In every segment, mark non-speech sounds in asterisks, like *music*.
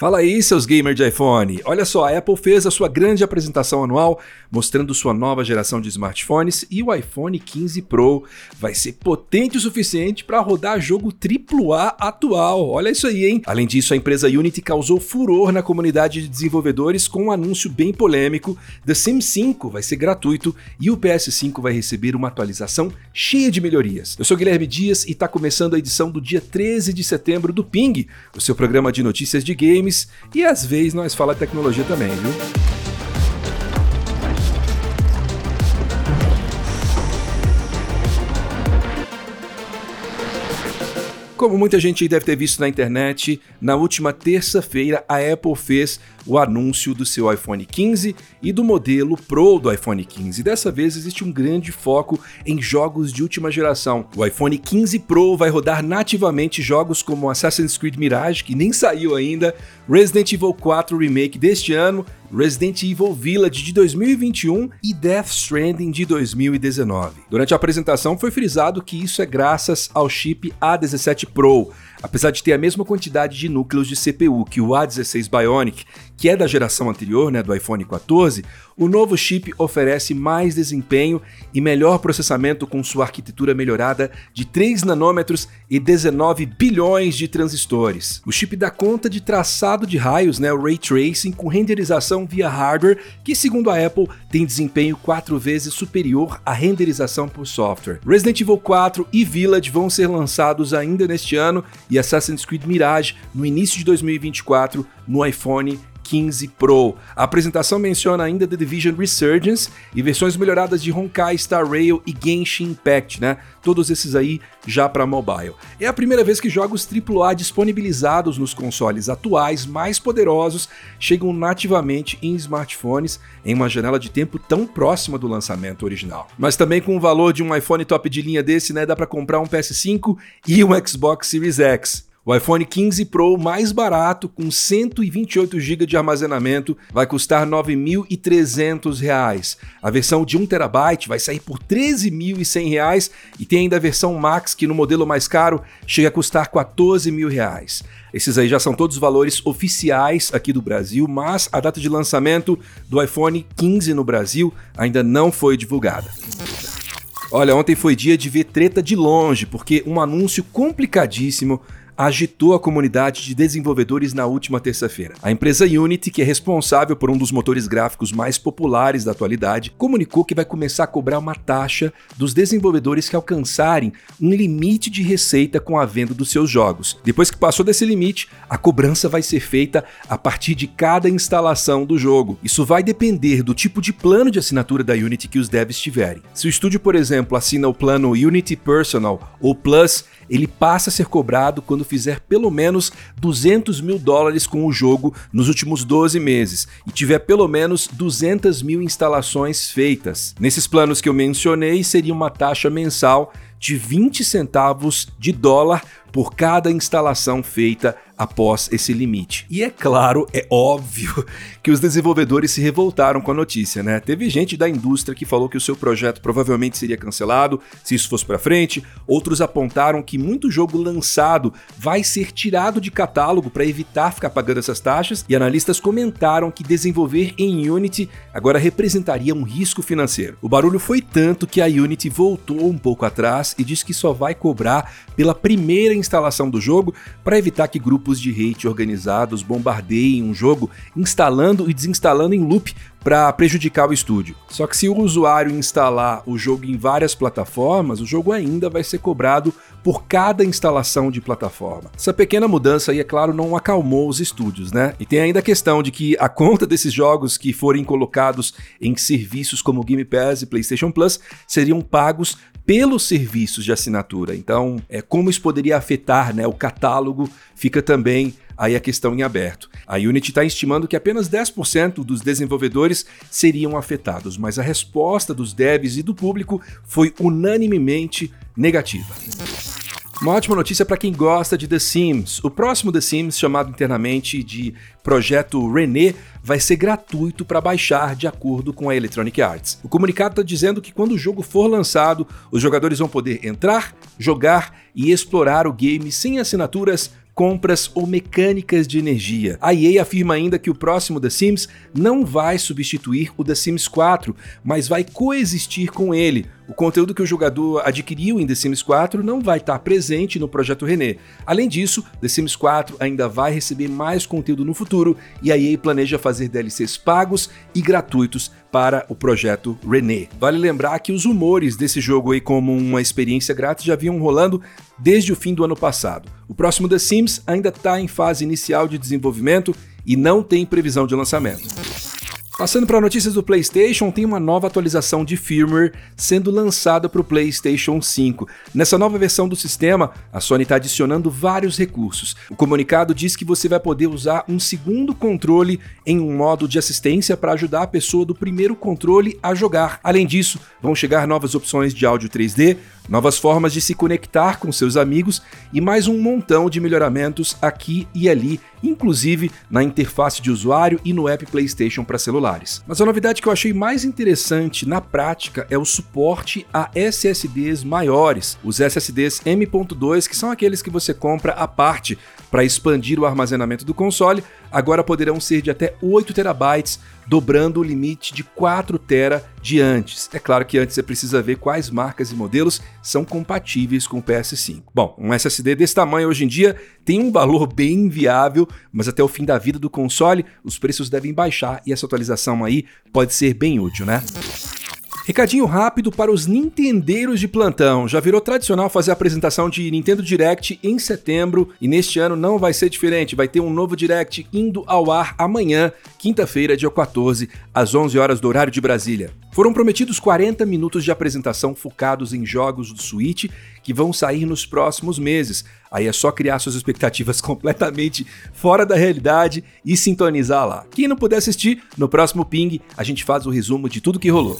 Fala aí, seus gamers de iPhone! Olha só, a Apple fez a sua grande apresentação anual mostrando sua nova geração de smartphones e o iPhone 15 Pro vai ser potente o suficiente para rodar jogo AAA atual. Olha isso aí, hein? Além disso, a empresa Unity causou furor na comunidade de desenvolvedores com um anúncio bem polêmico: The Sims 5 vai ser gratuito e o PS5 vai receber uma atualização cheia de melhorias. Eu sou Guilherme Dias e está começando a edição do dia 13 de setembro do Ping, o seu programa de notícias de games games e às vezes nós fala tecnologia também, viu? Como muita gente deve ter visto na internet, na última terça-feira a Apple fez o anúncio do seu iPhone 15 e do modelo Pro do iPhone 15. Dessa vez existe um grande foco em jogos de última geração. O iPhone 15 Pro vai rodar nativamente jogos como Assassin's Creed Mirage, que nem saiu ainda, Resident Evil 4 Remake deste ano, Resident Evil Village de 2021 e Death Stranding de 2019. Durante a apresentação foi frisado que isso é graças ao chip A17 Pro, apesar de ter a mesma quantidade de núcleos de CPU que o A16 Bionic, que é da geração anterior, né, do iPhone 14, o novo chip oferece mais desempenho e melhor processamento com sua arquitetura melhorada de 3 nanômetros e 19 bilhões de transistores. O chip dá conta de traçado de raios, né, o ray tracing com renderização via hardware, que segundo a Apple tem desempenho 4 vezes superior à renderização por software. Resident Evil 4 e Village vão ser lançados ainda neste ano e Assassin's Creed Mirage no início de 2024 no iPhone 15 Pro. A apresentação menciona ainda The Division Resurgence e versões melhoradas de Honkai Star Rail e Genshin Impact, né? Todos esses aí já para mobile. É a primeira vez que jogos AAA disponibilizados nos consoles atuais mais poderosos chegam nativamente em smartphones em uma janela de tempo tão próxima do lançamento original. Mas também com o valor de um iPhone top de linha desse, né, dá para comprar um PS5 e um Xbox Series X. O iPhone 15 Pro mais barato, com 128 GB de armazenamento, vai custar R$ 9.300. A versão de 1 TB vai sair por R$ 13.100 e tem ainda a versão Max, que no modelo mais caro chega a custar R$ 14.000. Esses aí já são todos valores oficiais aqui do Brasil, mas a data de lançamento do iPhone 15 no Brasil ainda não foi divulgada. Olha, ontem foi dia de ver treta de longe, porque um anúncio complicadíssimo agitou a comunidade de desenvolvedores na última terça-feira. A empresa Unity, que é responsável por um dos motores gráficos mais populares da atualidade, comunicou que vai começar a cobrar uma taxa dos desenvolvedores que alcançarem um limite de receita com a venda dos seus jogos. Depois que passou desse limite, a cobrança vai ser feita a partir de cada instalação do jogo. Isso vai depender do tipo de plano de assinatura da Unity que os devs tiverem. Se o estúdio, por exemplo, assina o plano Unity Personal ou Plus, ele passa a ser cobrado quando fizer pelo menos 200 mil dólares com o jogo nos últimos 12 meses e tiver pelo menos 200 mil instalações feitas. Nesses planos que eu mencionei, seria uma taxa mensal de 20 centavos de dólar por cada instalação feita após esse limite. E é claro, é óbvio *laughs* que os desenvolvedores se revoltaram com a notícia, né? Teve gente da indústria que falou que o seu projeto provavelmente seria cancelado se isso fosse para frente, outros apontaram que muito jogo lançado vai ser tirado de catálogo para evitar ficar pagando essas taxas, e analistas comentaram que desenvolver em Unity agora representaria um risco financeiro. O barulho foi tanto que a Unity voltou um pouco atrás e disse que só vai cobrar pela primeira instalação do jogo para evitar que grupos de hate organizados bombardeiem um jogo instalando e desinstalando em loop para prejudicar o estúdio. Só que se o usuário instalar o jogo em várias plataformas, o jogo ainda vai ser cobrado por cada instalação de plataforma. Essa pequena mudança aí, é claro, não acalmou os estúdios, né? E tem ainda a questão de que a conta desses jogos que forem colocados em serviços como Game Pass e PlayStation Plus seriam pagos pelos serviços de assinatura. Então, é como isso poderia afetar, né, o catálogo fica também aí a questão em aberto. A Unity está estimando que apenas 10% dos desenvolvedores seriam afetados, mas a resposta dos devs e do público foi unanimemente negativa. Uma ótima notícia para quem gosta de The Sims. O próximo The Sims, chamado internamente de Projeto René, vai ser gratuito para baixar de acordo com a Electronic Arts. O comunicado está dizendo que quando o jogo for lançado, os jogadores vão poder entrar, jogar e explorar o game sem assinaturas compras ou mecânicas de energia. A EA afirma ainda que o próximo The Sims não vai substituir o The Sims 4, mas vai coexistir com ele. O conteúdo que o jogador adquiriu em The Sims 4 não vai estar presente no projeto René. Além disso, The Sims 4 ainda vai receber mais conteúdo no futuro e a EA planeja fazer DLCs pagos e gratuitos para o projeto René. Vale lembrar que os rumores desse jogo aí como uma experiência grátis já vinham rolando desde o fim do ano passado. O próximo The Sims ainda está em fase inicial de desenvolvimento e não tem previsão de lançamento. Passando para notícias do PlayStation, tem uma nova atualização de firmware sendo lançada para o PlayStation 5. Nessa nova versão do sistema, a Sony está adicionando vários recursos. O comunicado diz que você vai poder usar um segundo controle em um modo de assistência para ajudar a pessoa do primeiro controle a jogar. Além disso, vão chegar novas opções de áudio 3D, novas formas de se conectar com seus amigos e mais um montão de melhoramentos aqui e ali, inclusive na interface de usuário e no app PlayStation para celulares. Mas a novidade que eu achei mais interessante na prática é o suporte a SSDs maiores, os SSDs M.2, que são aqueles que você compra à parte para expandir o armazenamento do console, agora poderão ser de até 8 terabytes, dobrando o limite de 4 tera de antes. É claro que antes você precisa ver quais marcas e modelos são compatíveis com o PS5. Bom, um SSD desse tamanho hoje em dia tem um valor bem viável, mas até o fim da vida do console os preços devem baixar e essa atualização aí pode ser bem útil, né? Recadinho rápido para os Nintendeiros de plantão. Já virou tradicional fazer a apresentação de Nintendo Direct em setembro e neste ano não vai ser diferente. Vai ter um novo Direct indo ao ar amanhã, quinta-feira, dia 14, às 11 horas do horário de Brasília. Foram prometidos 40 minutos de apresentação focados em jogos do Switch que vão sair nos próximos meses. Aí é só criar suas expectativas *laughs* completamente fora da realidade e sintonizar lá. Quem não puder assistir, no próximo Ping a gente faz o resumo de tudo que rolou.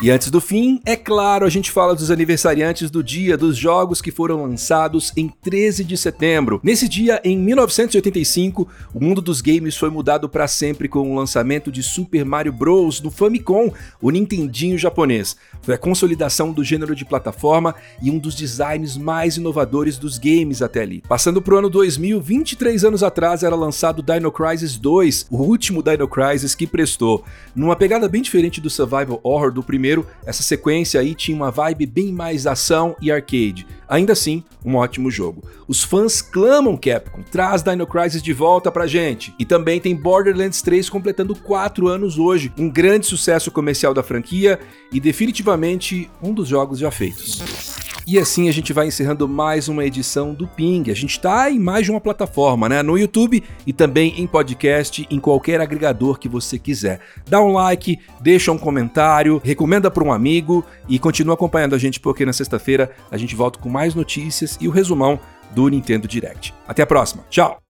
E antes do fim, é claro, a gente fala dos aniversariantes do dia dos jogos que foram lançados em 13 de setembro. Nesse dia, em 1985, o mundo dos games foi mudado para sempre com o lançamento de Super Mario Bros. no Famicom, o Nintendinho japonês. Foi a consolidação do gênero de plataforma e um dos designs mais inovadores dos games até ali. Passando pro ano 2000, 23 anos atrás, era lançado Dino Crisis 2, o último Dino Crisis que prestou. Numa pegada bem diferente do survival horror do primeiro primeiro, essa sequência aí tinha uma vibe bem mais ação e arcade. Ainda assim, um ótimo jogo. Os fãs clamam Capcom, traz Dino Crisis de volta pra gente. E também tem Borderlands 3 completando 4 anos hoje, um grande sucesso comercial da franquia e definitivamente um dos jogos já feitos. E assim a gente vai encerrando mais uma edição do Ping. A gente está em mais de uma plataforma, né? No YouTube e também em podcast, em qualquer agregador que você quiser. Dá um like, deixa um comentário, recomenda para um amigo e continua acompanhando a gente porque na sexta-feira a gente volta com mais notícias e o resumão do Nintendo Direct. Até a próxima. Tchau!